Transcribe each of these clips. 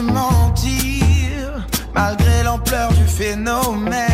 mentir, malgré l'ampleur du phénomène.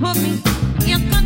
put me. In the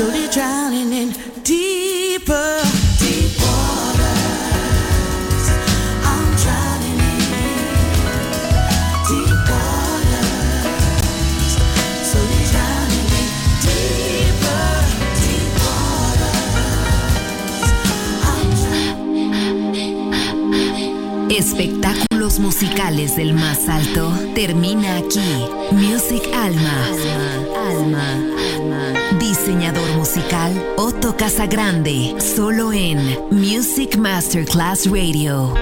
slowly drowning in deeper. Espectáculos musicales del más alto termina aquí. Music Alma. Alma. Alma. Diseñador musical Otto Casagrande. Solo en Music Masterclass Radio.